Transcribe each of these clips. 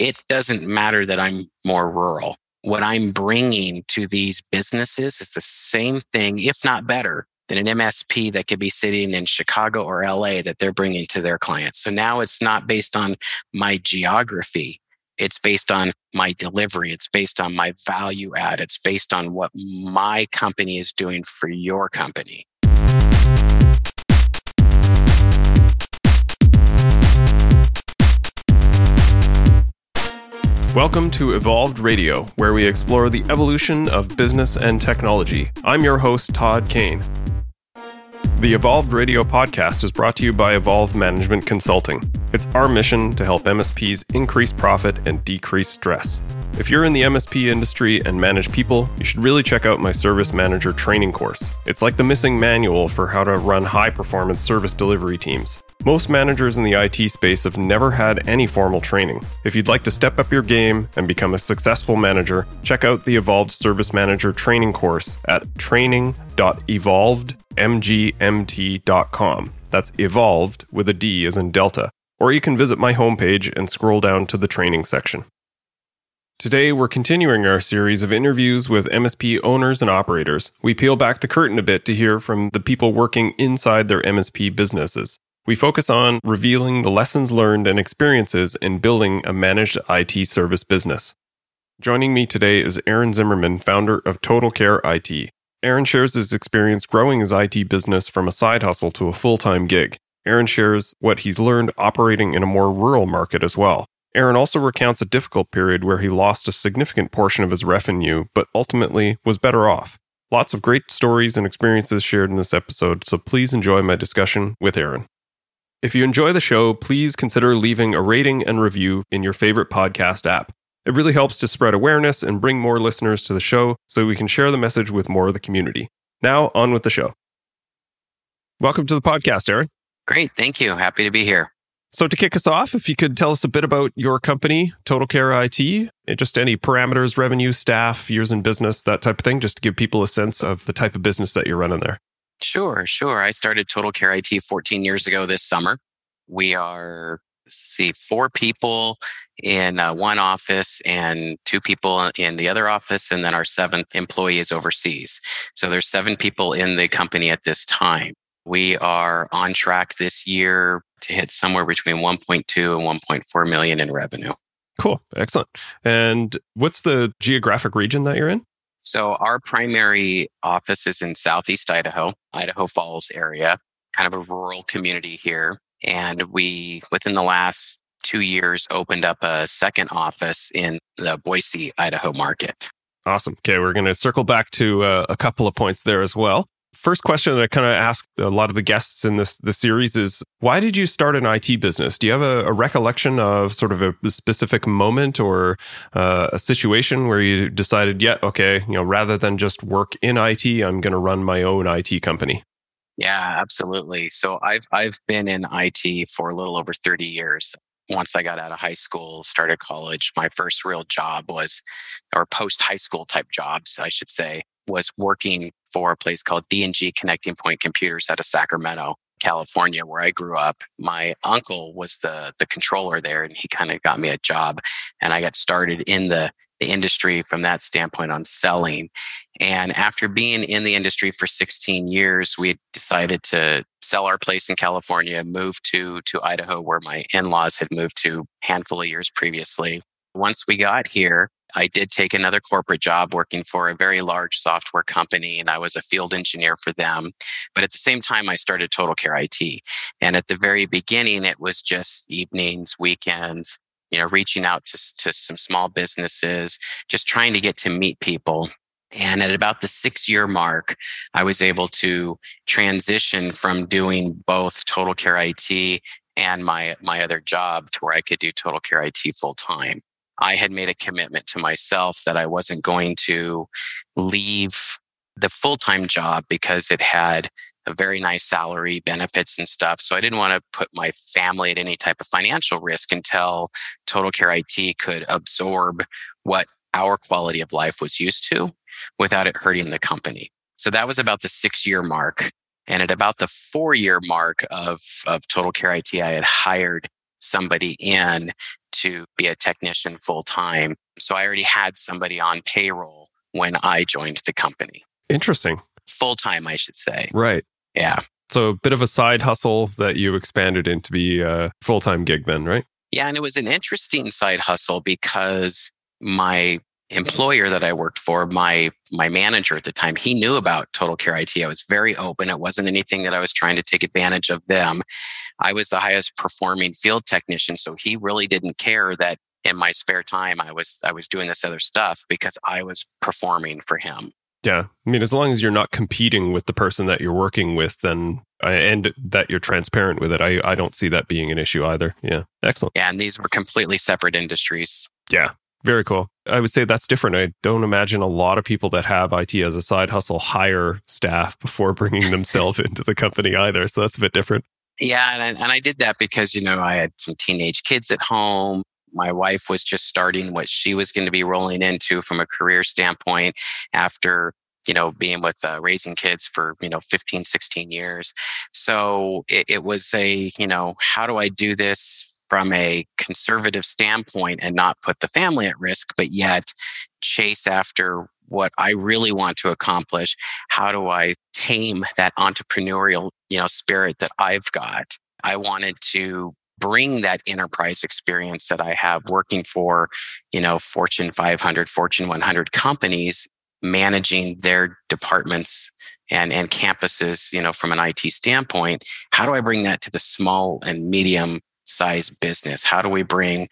it doesn't matter that I'm more rural. What I'm bringing to these businesses is the same thing, if not better, than an MSP that could be sitting in Chicago or LA that they're bringing to their clients. So now it's not based on my geography. It's based on my delivery. It's based on my value add. It's based on what my company is doing for your company. Welcome to Evolved Radio, where we explore the evolution of business and technology. I'm your host, Todd Kane. The Evolved Radio podcast is brought to you by Evolve Management Consulting. It's our mission to help MSPs increase profit and decrease stress. If you're in the MSP industry and manage people, you should really check out my Service Manager training course. It's like the missing manual for how to run high performance service delivery teams. Most managers in the IT space have never had any formal training. If you'd like to step up your game and become a successful manager, check out the Evolved Service Manager training course at training.evolvedmgmt.com. That's evolved with a D as in Delta. Or you can visit my homepage and scroll down to the training section. Today, we're continuing our series of interviews with MSP owners and operators. We peel back the curtain a bit to hear from the people working inside their MSP businesses. We focus on revealing the lessons learned and experiences in building a managed IT service business. Joining me today is Aaron Zimmerman, founder of Total Care IT. Aaron shares his experience growing his IT business from a side hustle to a full time gig. Aaron shares what he's learned operating in a more rural market as well. Aaron also recounts a difficult period where he lost a significant portion of his revenue, but ultimately was better off. Lots of great stories and experiences shared in this episode, so please enjoy my discussion with Aaron. If you enjoy the show, please consider leaving a rating and review in your favorite podcast app. It really helps to spread awareness and bring more listeners to the show so we can share the message with more of the community. Now, on with the show. Welcome to the podcast, Aaron. Great. Thank you. Happy to be here. So, to kick us off, if you could tell us a bit about your company, Total Care IT, just any parameters, revenue, staff, years in business, that type of thing, just to give people a sense of the type of business that you're running there. Sure, sure. I started Total Care IT 14 years ago this summer. We are, see, four people in uh, one office and two people in the other office, and then our seventh employee is overseas. So there's seven people in the company at this time. We are on track this year to hit somewhere between 1.2 and 1.4 million in revenue. Cool. Excellent. And what's the geographic region that you're in? So our primary office is in Southeast Idaho, Idaho Falls area, kind of a rural community here. And we, within the last two years, opened up a second office in the Boise, Idaho market. Awesome. Okay, we're going to circle back to uh, a couple of points there as well first question that I kind of ask a lot of the guests in this the series is why did you start an IT business? Do you have a, a recollection of sort of a, specific moment or uh, a situation where you decided, yeah, okay, you know, rather than just work in IT, I'm going to run my own IT company? Yeah, absolutely. So I've I've been in IT for a little over 30 years. Once I got out of high school, started college, my first real job was or post high school type jobs, I should say, was working for a place called D&G Connecting Point Computers out of Sacramento, California, where I grew up. My uncle was the the controller there, and he kind of got me a job, and I got started in the the industry from that standpoint on selling. And after being in the industry for 16 years, we decided to sell our place in California, move to to Idaho, where my in-laws had moved to a handful of years previously. Once we got here, I did take another corporate job working for a very large software company and I was a field engineer for them. But at the same time, I started Total Care IT. And at the very beginning, it was just evenings, weekends, you know, reaching out to, to some small businesses, just trying to get to meet people. And at about the six year mark, I was able to transition from doing both Total Care IT and my, my other job to where I could do Total Care IT full time. I had made a commitment to myself that I wasn't going to leave the full time job because it had a very nice salary, benefits, and stuff. So I didn't want to put my family at any type of financial risk until Total Care IT could absorb what our quality of life was used to without it hurting the company. So that was about the six year mark. And at about the four year mark of, of Total Care IT, I had hired somebody in to be a technician full time. So I already had somebody on payroll when I joined the company. Interesting. Full time, I should say. Right. Yeah. So a bit of a side hustle that you expanded into be a full time gig then, right? Yeah. And it was an interesting side hustle because my employer that I worked for, my my manager at the time, he knew about Total Care IT. I was very open. It wasn't anything that I was trying to take advantage of them. I was the highest performing field technician, so he really didn't care that in my spare time I was I was doing this other stuff because I was performing for him. Yeah. I mean, as long as you're not competing with the person that you're working with, then uh, and that you're transparent with it, I, I don't see that being an issue either. Yeah. Excellent. Yeah. And these were completely separate industries. Yeah. Very cool. I would say that's different. I don't imagine a lot of people that have IT as a side hustle hire staff before bringing themselves into the company either. So that's a bit different. Yeah. And I, and I did that because, you know, I had some teenage kids at home. My wife was just starting what she was going to be rolling into from a career standpoint after you know being with uh, raising kids for you know 15 16 years so it, it was a you know how do i do this from a conservative standpoint and not put the family at risk, but yet chase after what I really want to accomplish. How do I tame that entrepreneurial, you know, spirit that I've got? I wanted to bring that enterprise experience that I have working for, you know, Fortune 500, Fortune 100 companies, managing their departments and, and campuses, you know, from an IT standpoint. How do I bring that to the small and medium size business? How do we bring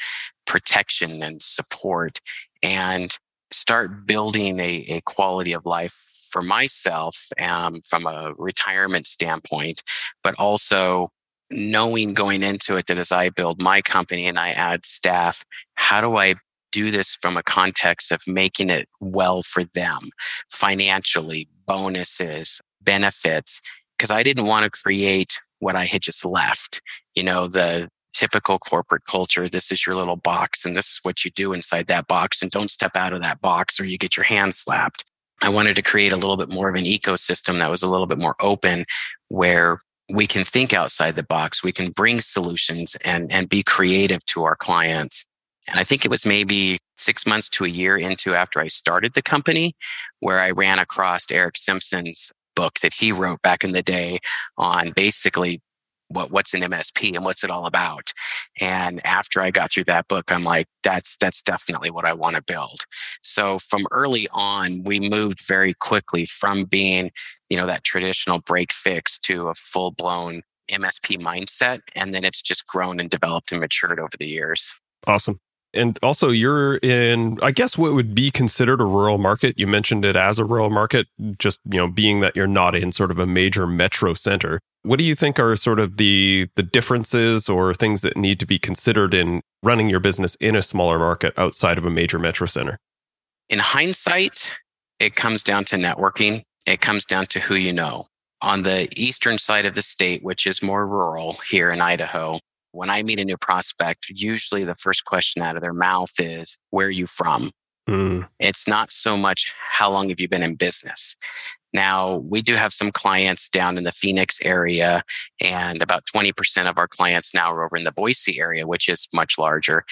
protection and support and start building a, a quality of life for myself um, from a retirement standpoint, but also knowing going into it that as I build my company and I add staff, how do I do this from a context of making it well for them financially, bonuses, benefits? Because I didn't want to create what I had just left. You know, the typical corporate culture. This is your little box, and this is what you do inside that box. And don't step out of that box or you get your hand slapped. I wanted to create a little bit more of an ecosystem that was a little bit more open where we can think outside the box. We can bring solutions and, and be creative to our clients. And I think it was maybe six months to a year into after I started the company where I ran across Erick Simpson's book that he wrote back in the day on basically what what's an MSP and what's it all about. And after I got through that book, I'm like, that's that's definitely what I want to build. So from early on, we moved very quickly from being, you know, that traditional break fix to a full blown MSP mindset. And then it's just grown and developed and matured over the years. Awesome. And also, you're in, I guess, what would be considered a rural market. You mentioned it as a rural market, just you know, being that you're not in sort of a major metro center. What do you think are sort of the the differences or things that need to be considered in running your business in a smaller market outside of a major metro center? In hindsight, it comes down to networking. It comes down to who you know. On the eastern side of the state, which is more rural here in Idaho, when I meet a new prospect, usually the first question out of their mouth is, Where are you from? Mm. It's not so much how long have you been in business. Now, we do have some clients down in the Phoenix area, and about 20% of our clients now are over in the Boise area, which is much larger.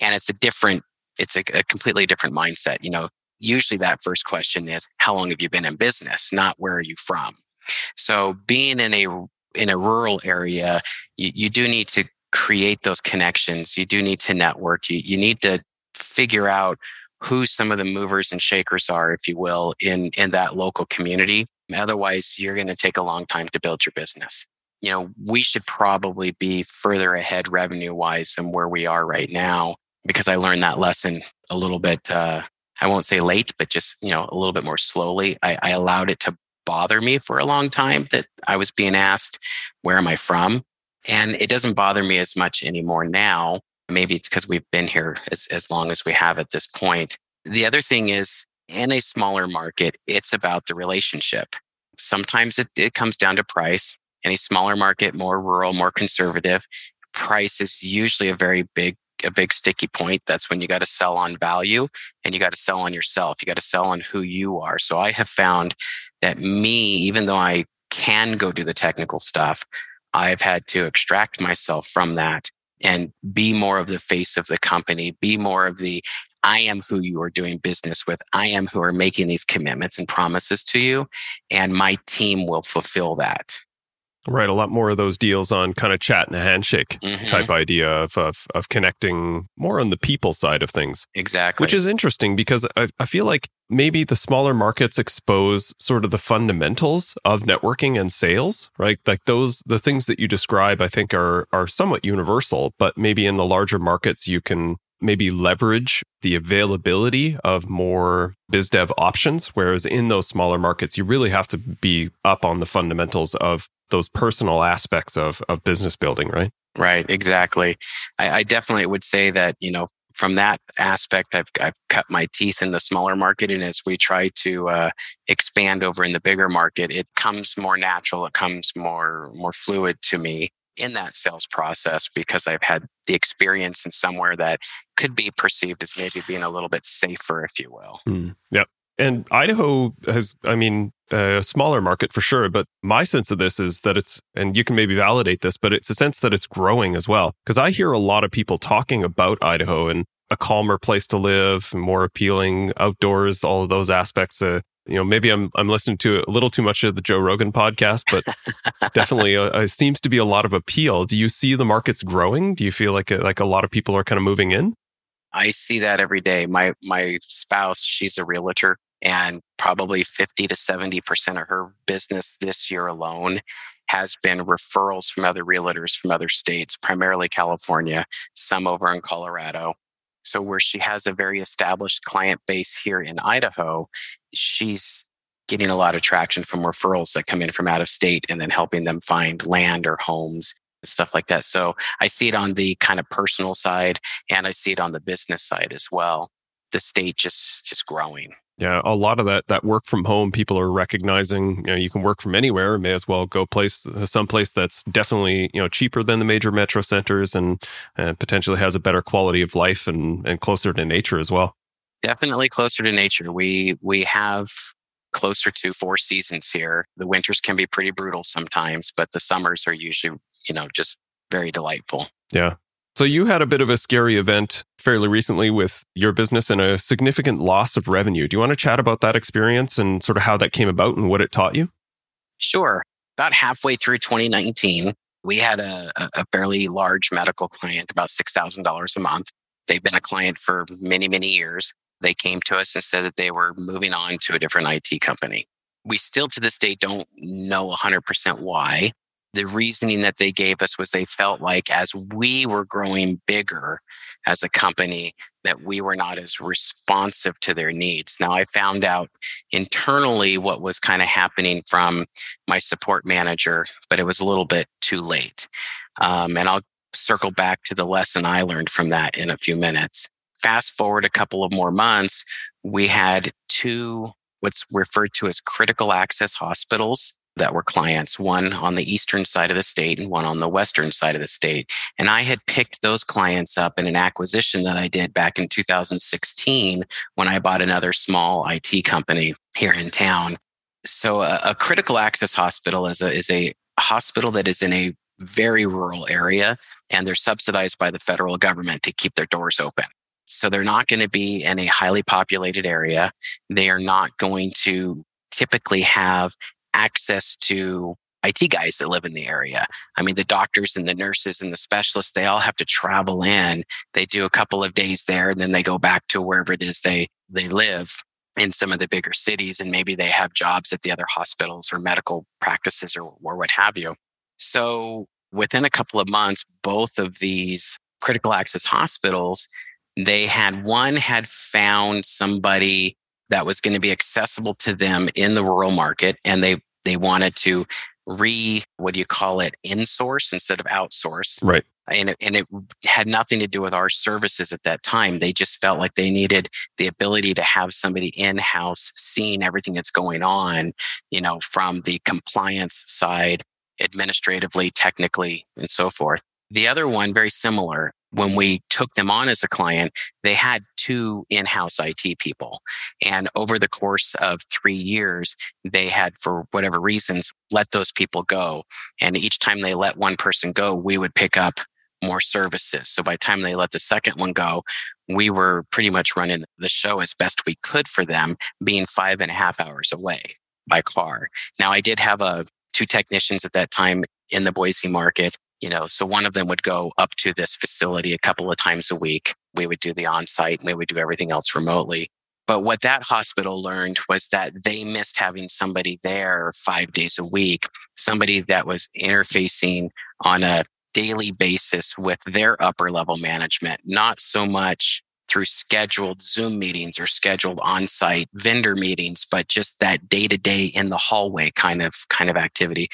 And it's a different, it's a, a completely different mindset. You know, usually that first question is, How long have you been in business? Not where are you from? So being in a in a rural area, you, you do need to create those connections. You do need to network. You, you need to figure out who some of the movers and shakers are, if you will, in, in that local community. Otherwise, you're going to take a long time to build your business. You know, we should probably be further ahead revenue wise than where we are right now because I learned that lesson a little bit, uh, I won't say late, but just, you know, a little bit more slowly. I, I allowed it to bother me for a long time that I was being asked, where am I from? And it doesn't bother me as much anymore now Maybe it's because we've been here as, as long as we have at this point. The other thing is in a smaller market, it's about the relationship. Sometimes it, it comes down to price. In a smaller market, more rural, more conservative, price is usually a very big a big sticky point. That's when you got to sell on value and you got to sell on yourself. You got to sell on who you are. So I have found that me, even though I can go do the technical stuff, I've had to extract myself from that and be more of the face of the company, be more of the I am who you are doing business with. I am who are making these commitments and promises to you, and my team will fulfill that. Right, a lot more of those deals on kind of chat and a handshake mm-hmm. type idea of, of, of connecting more on the people side of things. Exactly, which is interesting because I, I feel like maybe the smaller markets expose sort of the fundamentals of networking and sales, right? Like those the things that you describe, I think are are somewhat universal, but maybe in the larger markets you can maybe leverage the availability of more biz dev options. Whereas in those smaller markets, you really have to be up on the fundamentals of those personal aspects of, of business building, right? Right, exactly. I, I definitely would say that, you know, from that aspect, I've, I've cut my teeth in the smaller market. And as we try to uh, expand over in the bigger market, it comes more natural. It comes more, more fluid to me in that sales process because I've had the experience in somewhere that could be perceived as maybe being a little bit safer, if you will. Mm, yep. And Idaho has, I mean, a smaller market for sure. But my sense of this is that it's, and you can maybe validate this, but it's a sense that it's growing as well. Because I hear a lot of people talking about Idaho and a calmer place to live, more appealing outdoors, all of those aspects. Uh, you know, maybe I'm I'm listening to a little too much of the Joe Rogan podcast, but definitely uh, uh, seems to be a lot of appeal. Do you see the markets growing? Do you feel like a, uh, like a lot of people are kind of moving in? I see that every day. My my spouse, she's a realtor, and probably fifty to seventy percent of her business this year alone has been referrals from other realtors from other states, primarily California, some over in Colorado. So, where she has a very established client base here in Idaho, she's getting a lot of traction from referrals that come in from out of state and then helping them find land or homes and stuff like that. So, I see it on the kind of personal side and I see it on the business side as well. The state just just growing. Yeah, a lot of that that work from home, people are recognizing. You know, you can work from anywhere. May as well go place uh, someplace that's definitely you know cheaper than the major metro centers and, and potentially has a better quality of life and and closer to nature as well. Definitely closer to nature. We we have closer to four seasons here. The winters can be pretty brutal sometimes, but the summers are usually you know just very delightful. Yeah, so you had a bit of a scary event fairly recently with your business and a significant loss of revenue. Do you want to chat about that experience and sort of how that came about and what it taught you? Sure. About halfway through 2019, we had a, a fairly large medical client, about $6,000 a month. They've been a client for many, many years. They came to us and said that they were moving on to a different IT company. We still to this day don't know 100% why the reasoning that they gave us was they felt like as we were growing bigger as a company that we were not as responsive to their needs. Now i found out internally what was kind of happening from my support manager but it was a little bit too late. Um, and i'll circle back to the lesson i learned from that in a few minutes. Fast forward a couple of more months we had two what's referred to as critical access hospitals that were clients, one on the eastern side of the state and one on the western side of the state. And I had picked those clients up in an acquisition that I did back in 2016 when I bought another small IT company here in town. So a, a critical access hospital is a, is a hospital that is in a very rural area and they're subsidized by the federal government to keep their doors open. So they're not going to be in a highly populated area. They are not going to typically have access to IT guys that live in the area. I mean, the doctors and the nurses and the specialists, they all have to travel in. They do a couple of days there and then they go back to wherever it is they, they live in some of the bigger cities. And maybe they have jobs at the other hospitals or medical practices or, or what have you. So within a couple of months, both of these critical access hospitals, they had one had found somebody that was going to be accessible to them in the rural market and they they wanted to re what do you call it insource instead of outsource. Right. And it, and it had nothing to do with our services at that time. They just felt like they needed the ability to have somebody in house seeing everything that's going on you know from the compliance side administratively technically and so forth. The other one very similar when we took them on as a client, they had two in house IT people. And over the course of three years, they had, for whatever reasons, let those people go. And each time they let one person go, we would pick up more services. So by the time they let the second one go, we were pretty much running the show as best we could for them, being five and a half hours away by car. Now I did have a uh, two technicians at that time in the Boise market. You know, so one of them would go up to this facility a couple of times a week. We would do the on site and we would do everything else remotely. But what that hospital learned was that they missed having somebody there five days a week, somebody that was interfacing on a daily basis with their upper level management, not so much through scheduled Zoom meetings or scheduled on-site vendor meetings, but just that day-to-day in the hallway kind of kind of activity.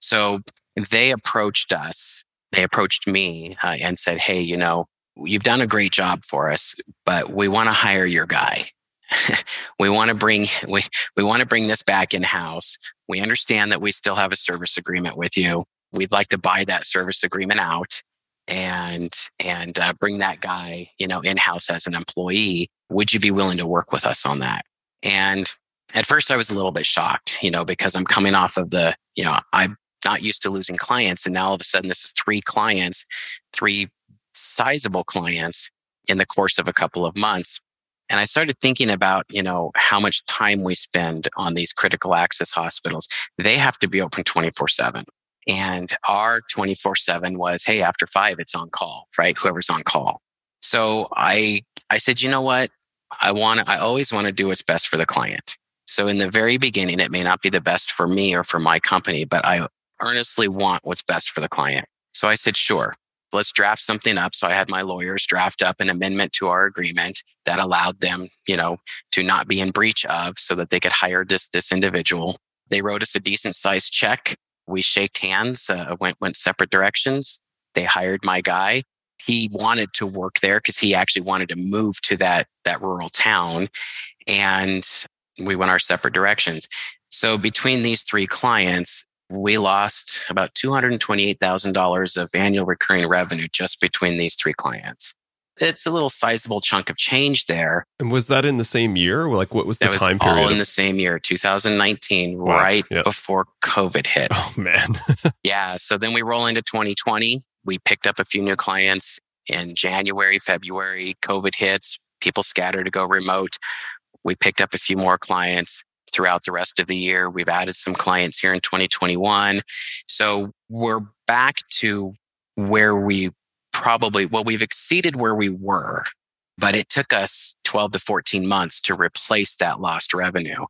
So they approached us, they approached me uh, and said, "Hey, you know, you've done a great job for us, but we want to hire your guy. we want to bring we we want to bring this back in house. We understand that we still have a service agreement with you. We'd like to buy that service agreement out and and uh, bring that guy, you know, in house as an employee. Would you be willing to work with us on that? And at first, I was a little bit shocked, you know, because I'm coming off of the, you know, I'm not used to losing clients, and now all of a sudden, this is three clients, three sizable clients in the course of a couple of months. And I started thinking about, you know, how much time we spend on these critical access hospitals. They have to be open 24 7. And our 24 7 was, hey, after five, it's on call, right? Whoever's on call. So I, I said, you know what? I want I always want to do what's best for the client. So in the very beginning, it may not be the best for me or for my company, but I earnestly want what's best for the client. So I said, sure, let's draft something up. So I had my lawyers draft up an amendment to our agreement that allowed them, you know, to not be in breach of so that they could hire this, this individual. They wrote us a decent sized check we shaked hands, uh, went went separate directions. They hired my guy. He wanted to work there because he actually wanted to move to that that rural town, and we went our separate directions. So between these three clients, we lost about two hundred twenty-eight thousand dollars of annual recurring revenue just between these three clients it's a little sizable chunk of change there. And was that in the same year? Like, what was the that time was period? All in the same year, 2019, wow. right yep. before COVID hit. Oh man. yeah. So then we roll into 2020. We picked up a few new clients in January, February. COVID hits. People scatter to go remote. We picked up a few more clients throughout the rest of the year. We've added some clients here in 2021. So we're back to where we probably, well, we've exceeded where we were, but it took us 12 to 14 months to replace that lost revenue.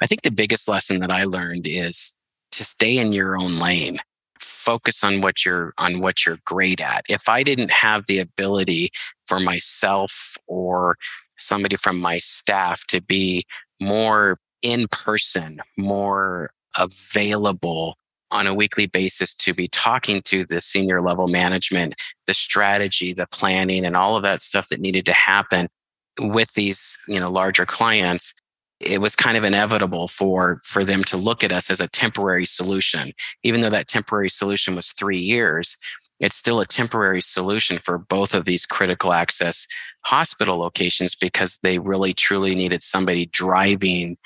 I think the biggest lesson that I learned is to stay in your own lane focus on what you're on what you're great at if i didn't have the ability for myself or somebody from my staff to be more in person more available on a weekly basis to be talking to the senior level management, the strategy, the planning, and all of that stuff that needed to happen with these, you know, larger clients, it was kind of inevitable for for them to look at us as a temporary solution. Even though that temporary solution was three years, it's still a temporary solution for both of these critical access hospital locations because they really truly needed somebody driving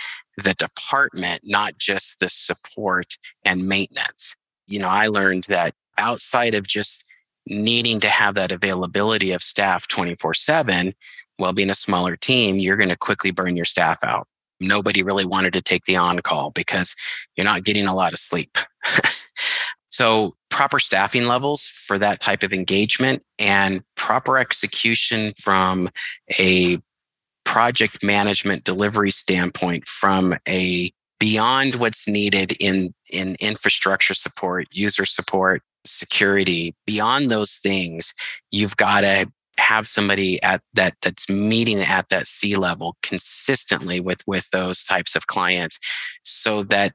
the department, not just the support and maintenance. You know, I learned that outside of just needing to have that availability of staff 24 7, while being a smaller team, you're going to quickly burn your staff out. Nobody really wanted to take the on call because you're not getting a lot of sleep. so, proper staffing levels for that type of engagement and proper execution from a project management delivery standpoint from a beyond what's needed in in infrastructure support user support security beyond those things you've got to have somebody at that that's meeting at that C level consistently with with those types of clients so that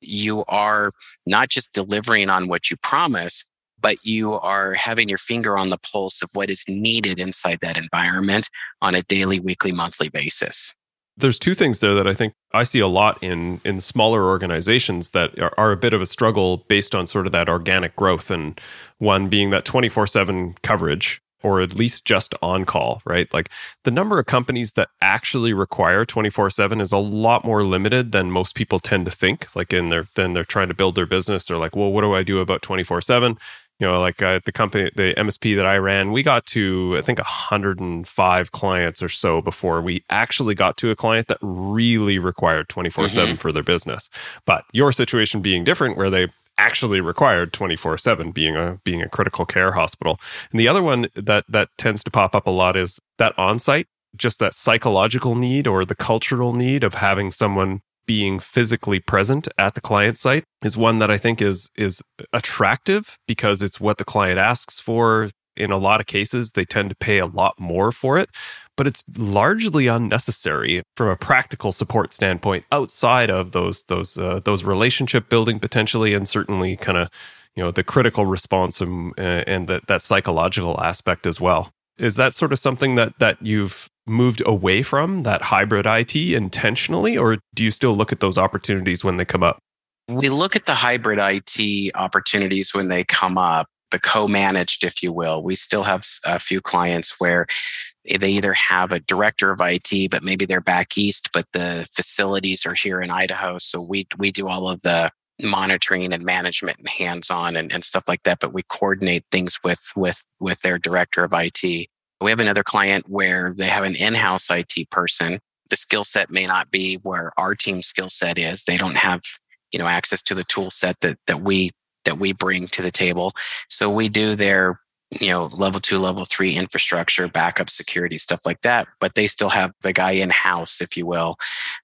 you are not just delivering on what you promise but you are having your finger on the pulse of what is needed inside that environment on a daily, weekly, monthly basis. There's two things there that I think I see a lot in in smaller organizations that are, are a bit of a struggle based on sort of that organic growth, and one being that 24 seven coverage or at least just on call, right? Like the number of companies that actually require 24/7 is a lot more limited than most people tend to think. Like in their then they're trying to build their business, they're like, "Well, what do I do about 24/7?" You know, like uh, the company, the MSP that I ran, we got to, I think, 105 clients or so before we actually got to a client that really required 24 mm-hmm. 7 for their business. But your situation being different, where they actually required 24 7 being a being a critical care hospital and the other one that that tends to pop up a lot is that on-site just that psychological need or the cultural need of having someone being physically present at the client site is one that I think is is attractive because it's what the client asks for. In a lot of cases, they tend to pay a lot more for it, but it's largely unnecessary from a practical support standpoint outside of those those uh, those relationship building potentially and certainly kind of you know the critical response and, and that that psychological aspect as well. Is that sort of something that that you've moved away from that hybrid IT intentionally, or do you still look at those opportunities when they come up? We look at the hybrid IT opportunities when they come up, the co managed, if you will. We still have a few clients where they either have a director of IT, but maybe they're back east, but the facilities are here in Idaho. So we, we do all of the monitoring and management and hands-on and, and stuff like that but we coordinate things with with with their director of IT we have another client where they have an in-house IT person. The skill set may not be where our team skill set is. They don't have, you know, access to the tool set that that we that we bring to the table. So we do their, you know, level two, level three infrastructure, backup security, stuff like that. But they still have the guy in-house, if you will,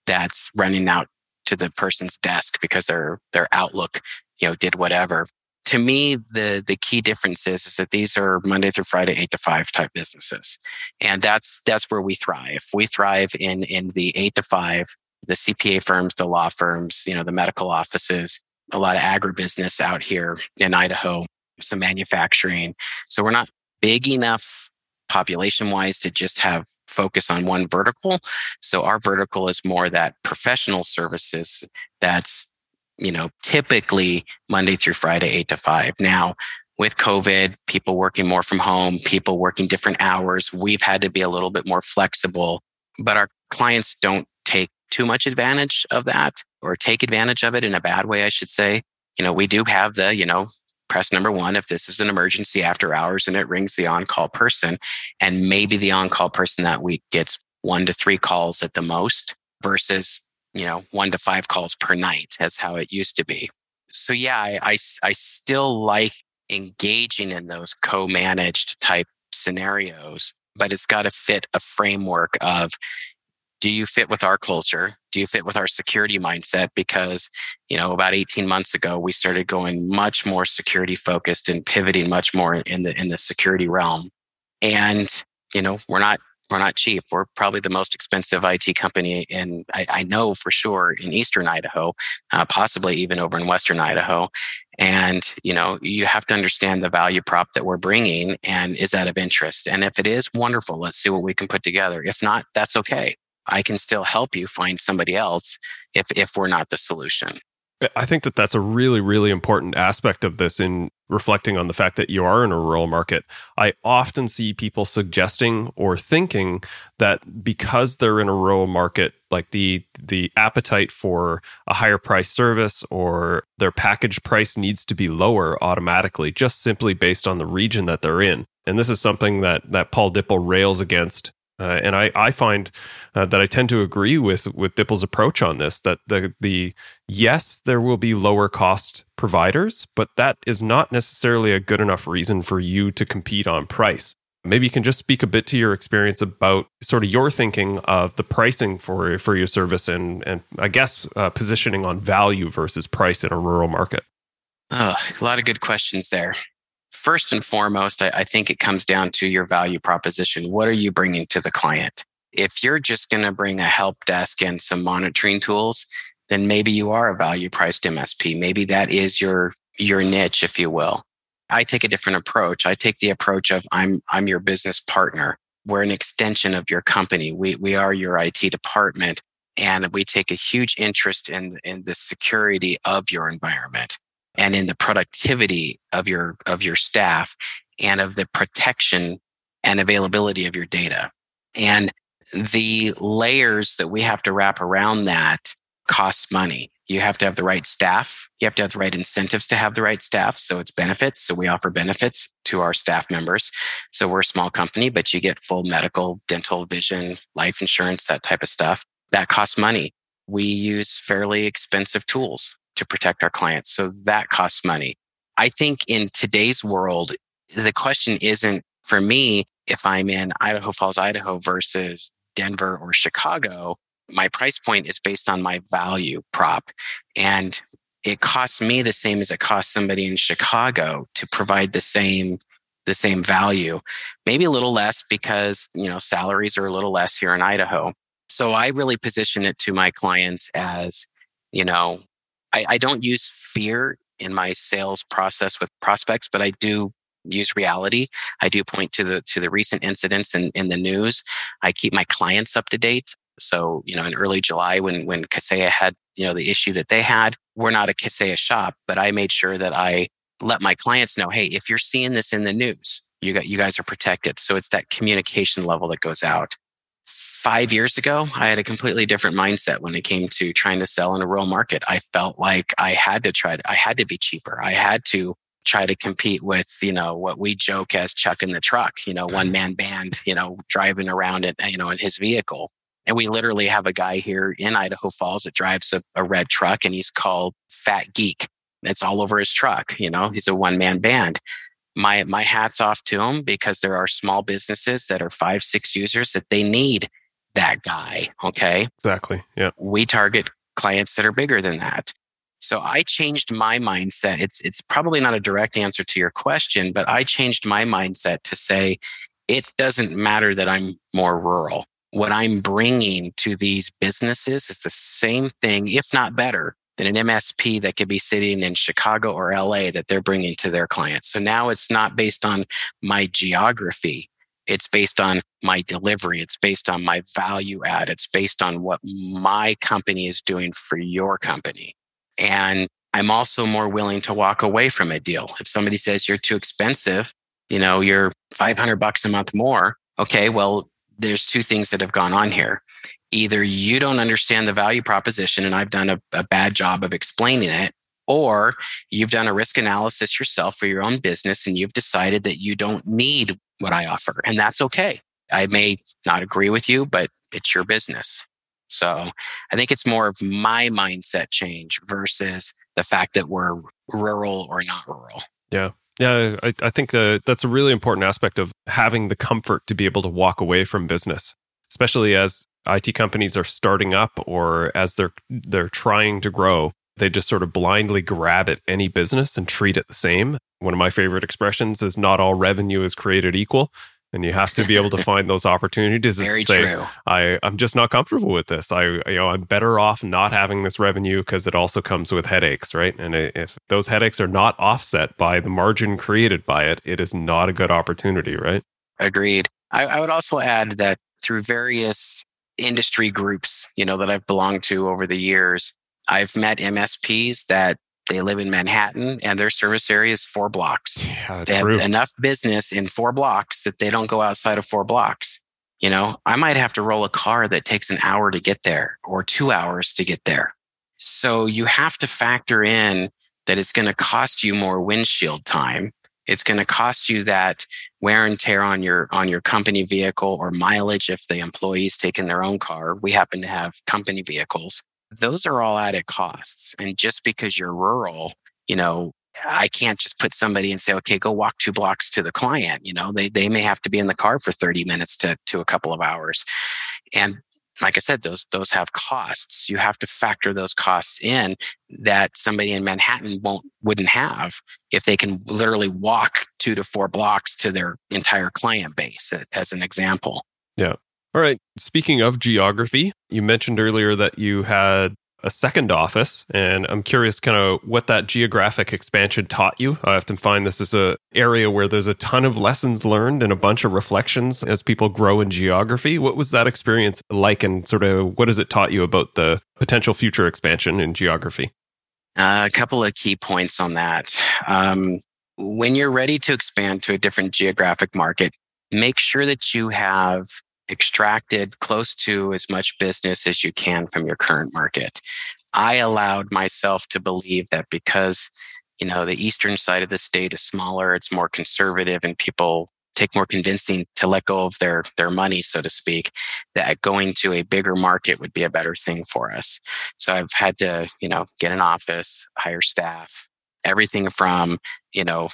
that's running out to the person's desk because their their Outlook, you know, did whatever to me, the the key difference is, is that these are Monday through Friday, eight to five type businesses, and that's that's where we thrive. We thrive in in the eight to five, the CPA firms, the law firms, you know, the medical offices, a lot of agribusiness out here in Idaho, some manufacturing. So we're not big enough population wise to just have focus on one vertical. So our vertical is more that professional services that's you know, typically Monday through Friday, eight to five. Now, with COVID, people working more from home, people working different hours, we've had to be a little bit more flexible, but our clients don't take too much advantage of that or take advantage of it in a bad way, I should say. You know, we do have the, you know, press number one if this is an emergency after hours and it rings the on call person. And maybe the on call person that week gets one to three calls at the most versus you know, one to five calls per night as how it used to be. So yeah, I, I, I still like engaging in those co-managed type scenarios, but it's got to fit a framework of do you fit with our culture? Do you fit with our security mindset? Because, you know, about 18 months ago, we started going much more security focused and pivoting much more in the in the security realm. And, you know, we're not we're not cheap. We're probably the most expensive IT company in, I, I know for sure, in Eastern Idaho, uh, possibly even over in Western Idaho. And, you know, you have to understand the value prop that we're bringing and is that of interest? And if it is, wonderful. Let's see what we can put together. If not, that's okay. I can still help you find somebody else if, if we're not the solution. I think that that's a really, really important aspect of this in reflecting on the fact that you are in a rural market. I often see people suggesting or thinking that because they're in a rural market, like the the appetite for a higher price service or their package price needs to be lower automatically, just simply based on the region that they're in. And this is something that that Paul Dippell rails against uh, and I, I find uh, that I tend to agree with with Dippell's approach on this. That the the yes, there will be lower cost providers, but that is not necessarily a good enough reason for you to compete on price. Maybe you can just speak a bit to your experience about sort of your thinking of the pricing for for your service and and I guess uh, positioning on value versus price in a rural market. Oh, a lot of good questions there first and foremost, I, I, think it comes down to your value proposition. What are you bringing to the client? If you're just going to bring a help desk and some monitoring tools, then maybe you are a value priced MSP. Maybe that is your your niche, if you will. I take a different approach. I take the approach of I'm I'm your business partner. We're an extension of your company. We we are your IT department, and we take a huge interest in in the security of your environment and in the productivity of your of your staff and of the protection and availability of your data and the layers that we have to wrap around that costs money you have to have the right staff. You have to have the right incentives to have the right staff. So it's benefits. So we offer benefits to our staff members. So we're a small company, but you get full medical, dental, vision, life insurance, that type of stuff. That costs money. We use fairly expensive tools to protect our clients. So that costs money. I think in today's world, the question isn't for me if I'm in Idaho Falls, Idaho versus Denver or Chicago my price point is based on my value prop. And it costs me the same as it costs somebody in Chicago to provide the same the same value maybe a little less because you know salaries are a little less here in idaho so i really position it to my clients as you know I, I don't use fear in my sales process with prospects but i do use reality i do point to the to the recent incidents in, in the news i keep my clients up to date so, you know, in early July when when Kaseya had, you know, the issue that they had, we're not a Kaseya shop, but I made sure that I let my clients know, hey, if you're seeing this in the news, you got you guys are protected. So it's that communication level that goes out. Five years ago, I had a completely different mindset when it came to trying to sell in a rural market. I felt like I had to try to, I had to be cheaper. I had to try to compete with, you know, what we joke as Chuck in the truck, you know, one man band, you know, driving around it, you know, in his vehicle. And we literally have a guy here in Idaho Falls that drives a, a red truck and he's called Fat Geek. It's all over his truck. You know, he's a one man band. My, my hat's off to him because there are small businesses that are five, six users that they need that guy. Okay. Exactly. Yeah. We target clients that are bigger than that. So I changed my mindset. It's it's probably not a direct answer to your question, but I changed my mindset to say it doesn't matter that I'm more rural what I'm bringing to these businesses is the same thing, if not better, than an MSP that could be sitting in Chicago or LA that they're bringing to their clients. So now it's not based on my geography. It's based on my delivery. It's based on my value add. It's based on what my company is doing for your company. And I'm also more willing to walk away from a deal. If somebody says you're too expensive, you know, you're 500 bucks a month more. Okay. Well, there's two things that have gone on here. Either you don't understand the value proposition, and I've done a, a bad job of explaining it, or you've done a risk analysis yourself for your own business and you've decided that you don't need what I offer. And that's okay. I may not agree with you, but it's your business. So I think it's more of my mindset change versus the fact that we're rural or not rural. Yeah. Yeah, I, I think uh, that's a really important aspect of having the comfort to be able to walk away from business, especially as IT companies are starting up or as they're they're trying to grow. They just sort of blindly grab at any business and treat it the same. One of my favorite expressions is "not all revenue is created equal." and you have to be able to find those opportunities Very to say true. I, i'm just not comfortable with this i you know i'm better off not having this revenue because it also comes with headaches right and if those headaches are not offset by the margin created by it it is not a good opportunity right agreed I, I would also add that through various industry groups you know that i've belonged to over the years i've met msps that they live in Manhattan and their service area is four blocks. Yeah, they true. have enough business in four blocks that they don't go outside of four blocks. You know, I might have to roll a car that takes an hour to get there or two hours to get there. So you have to factor in that it's going to cost you more windshield time. It's going to cost you that wear and tear on your on your company vehicle or mileage if the employee's taking their own car. We happen to have company vehicles those are all added costs. And just because you're rural, you know, I can't just put somebody and say, okay, go walk two blocks to the client. You know, they, they may have to be in the car for 30 minutes to, to a couple of hours. And like I said, those, those have costs. You have to factor those costs in that somebody in Manhattan won't, wouldn't have if they can literally walk two to four blocks to their entire client base as an example. Yeah. All right. Speaking of geography, you mentioned earlier that you had a second office, and I'm curious kind of what that geographic expansion taught you. I often find this is a area where there's a ton of lessons learned and a bunch of reflections as people grow in geography. What was that experience like, and sort of what has it taught you about the potential future expansion in geography? Uh, a couple of key points on that. Um, when you're ready to expand to a different geographic market, make sure that you have extracted close to as much business as you can from your current market. I allowed myself to believe that because, you know, the eastern side of the state is smaller, it's more conservative, and people take more convincing to let go of their their money so to speak that going to a bigger market would be a better thing for us so i've had to you know get an office hire staff everything from you know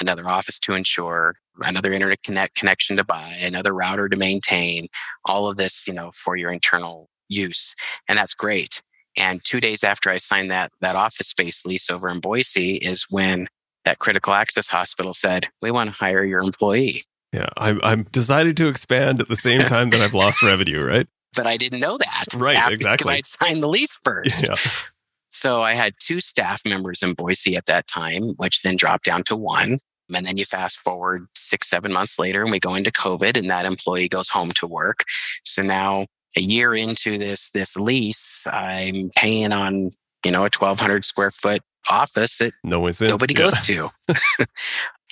another office to insure another internet connect connection to buy another router to maintain all of this you know for your internal use and that's great. And two days after i signed that that office space lease over in boise is when that critical access hospital said we want to hire your employee. Yeah i'm, I'm decided to expand at the same time that i've lost revenue right? But i didn't know that right after, exactly. Because i'd signed the lease first. yeah so I had two staff members in Boise at that time, which then dropped down to one. And then you fast forward six, seven months later, and we go into COVID, and that employee goes home to work. So now, a year into this this lease, I'm paying on you know a 1,200 square foot office that no one's in. nobody Yeah. goes to.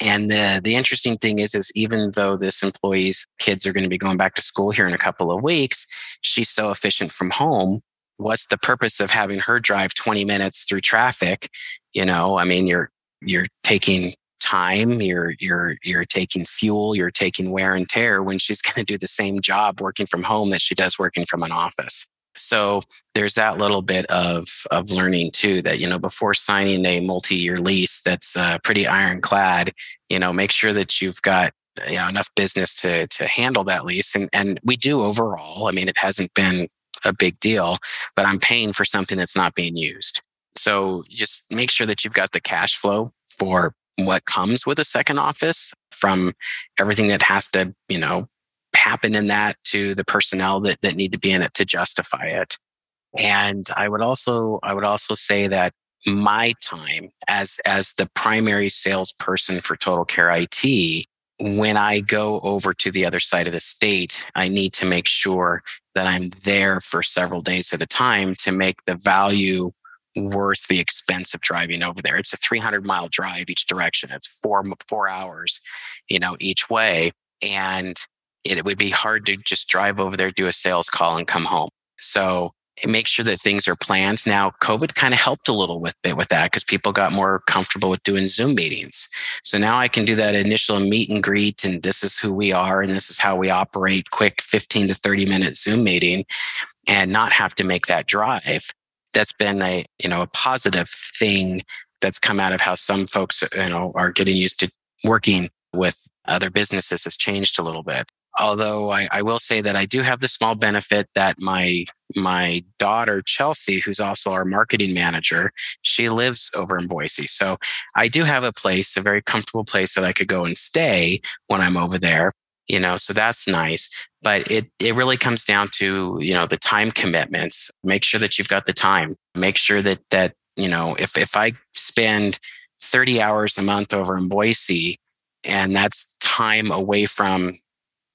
and the the interesting thing is, is even though this employee's kids are going to be going back to school here in a couple of weeks, she's so efficient from home what's the purpose of having her drive 20 minutes through traffic? You know i mean you're you're taking time you're you're you're taking fuel you're taking wear and tear when she's going to do the same job working from home that she does working from an office. So there's that little bit of of learning too that you know before signing a multi-year lease that's uh, pretty ironclad you know make sure that you've got you know, enough business to to handle that lease. And and we do overall i mean it hasn't been a big deal, but I'm paying for something that's not being used. So just make sure that you've got the cash flow for what comes with a second office from everything that has to, you know, happen in that to the personnel that, that need to be in it to justify it. And I would also, I would also say that my time as, as the primary salesperson for Total Care IT when I go over to the other side of the state, I need to make sure that I'm there for several days at a time to make the value worth the expense of driving over there. It's a 300 mile drive each direction. It's four four hours, you know, each way, and it would be hard to just drive over there, do a sales call, and come home. So make sure that things are planned. Now, COVID kind of helped a little with bit with that because people got more comfortable with doing Zoom meetings. So now I can do that initial meet and greet, and this is who we are, and this is how we operate. Quick, fifteen to thirty minute Zoom meeting, and not have to make that drive. That's been a you know a positive thing that's come out of how some folks you know are getting used to working with other businesses has changed a little bit although I, I, will say that I do have the small benefit that my my daughter Chelsea, who's also our marketing manager, she lives over in Boise. So I do have a place, a very comfortable place that I could go and stay when I'm over there. You know, so that's nice. But it it really comes down to, you know, the time commitments. Make sure that you've got the time. Make sure that that, you know, if if I spend 30 hours a month over in Boise and that's time away from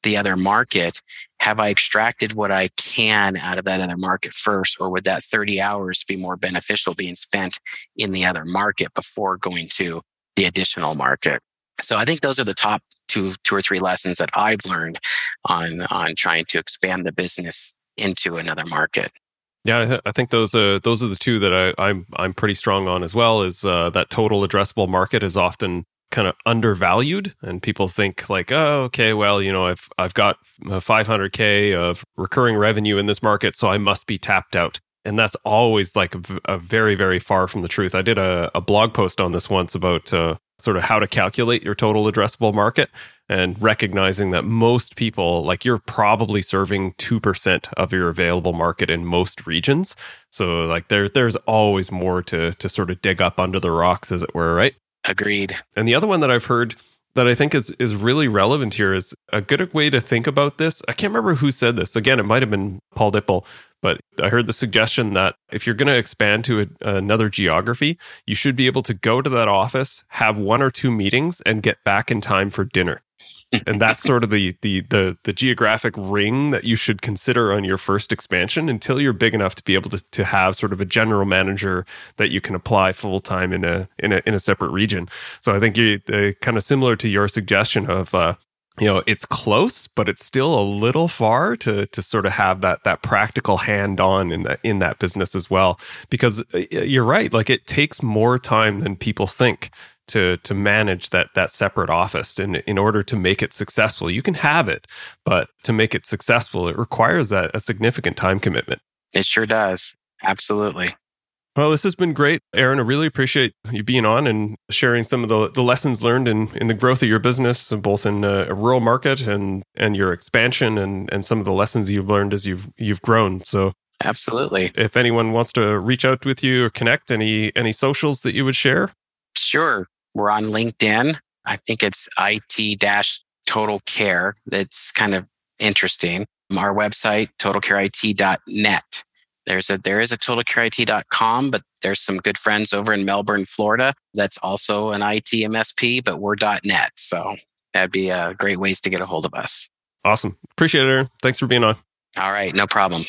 the other market have i extracted what i can out of that other market first or would that 30 hours be more beneficial being spent in the other market before going to the additional market so i think those are the top two two or three lessons that i've learned on on trying to expand the business into another market yeah, I think those are those are the two that I, I'm I'm pretty strong on as well. Is uh, that total addressable market is often kind of undervalued and people think like oh okay well you know i've i've got 500k of recurring revenue in this market so i must be tapped out. And that's always like a, a very very far from the truth. I did a, a blog post on this once about uh, sort of how to calculate your total addressable market and recognizing that most people like you're probably serving 2% of your available market in most regions. So like there there's always more to to sort of dig up under the rocks as it were right Agreed. And the other one that I've heard that I think is is really relevant here is a good way to think about this. I can't remember who said this. Again, it might have been Paul Dippell, but I heard the suggestion that if you're going to expand to a, another geography, you should be able to go to that office, have one or two meetings, and get back in time for dinner and that's sort of the, the the the geographic ring that you should consider on your first expansion until you're big enough to be able to, to have sort of a general manager that you can apply full time in a in a in a separate region. So I think you uh, kind of similar to your suggestion of uh, you know it's close but it's still a little far to to sort of have that that practical hand on in that in that business as well because uh, you're right like it takes more time than people think to to manage that that separate office and in order to make it successful you can have it but to make it successful it requires a, a significant time commitment it sure does absolutely well, this has been great, Aaron. I really appreciate you being on and sharing some of the, the lessons learned in, in the growth of your business, both in a, a rural market and and your expansion, and and some of the lessons you've learned as you've you've grown. So, absolutely. If anyone wants to reach out with you or connect, any any socials that you would share? Sure, we're on LinkedIn. I think it's IT dash Total Care. That's kind of interesting. Our website totalcareit.net there's a there is a totalcareit.com, but there's some good friends over in Melbourne, Florida. That's also an IT MSP, but we're .net. So that'd be a great ways to get a hold of us. Awesome. Appreciate it, Aaron. Thanks for being on. All right, no problem.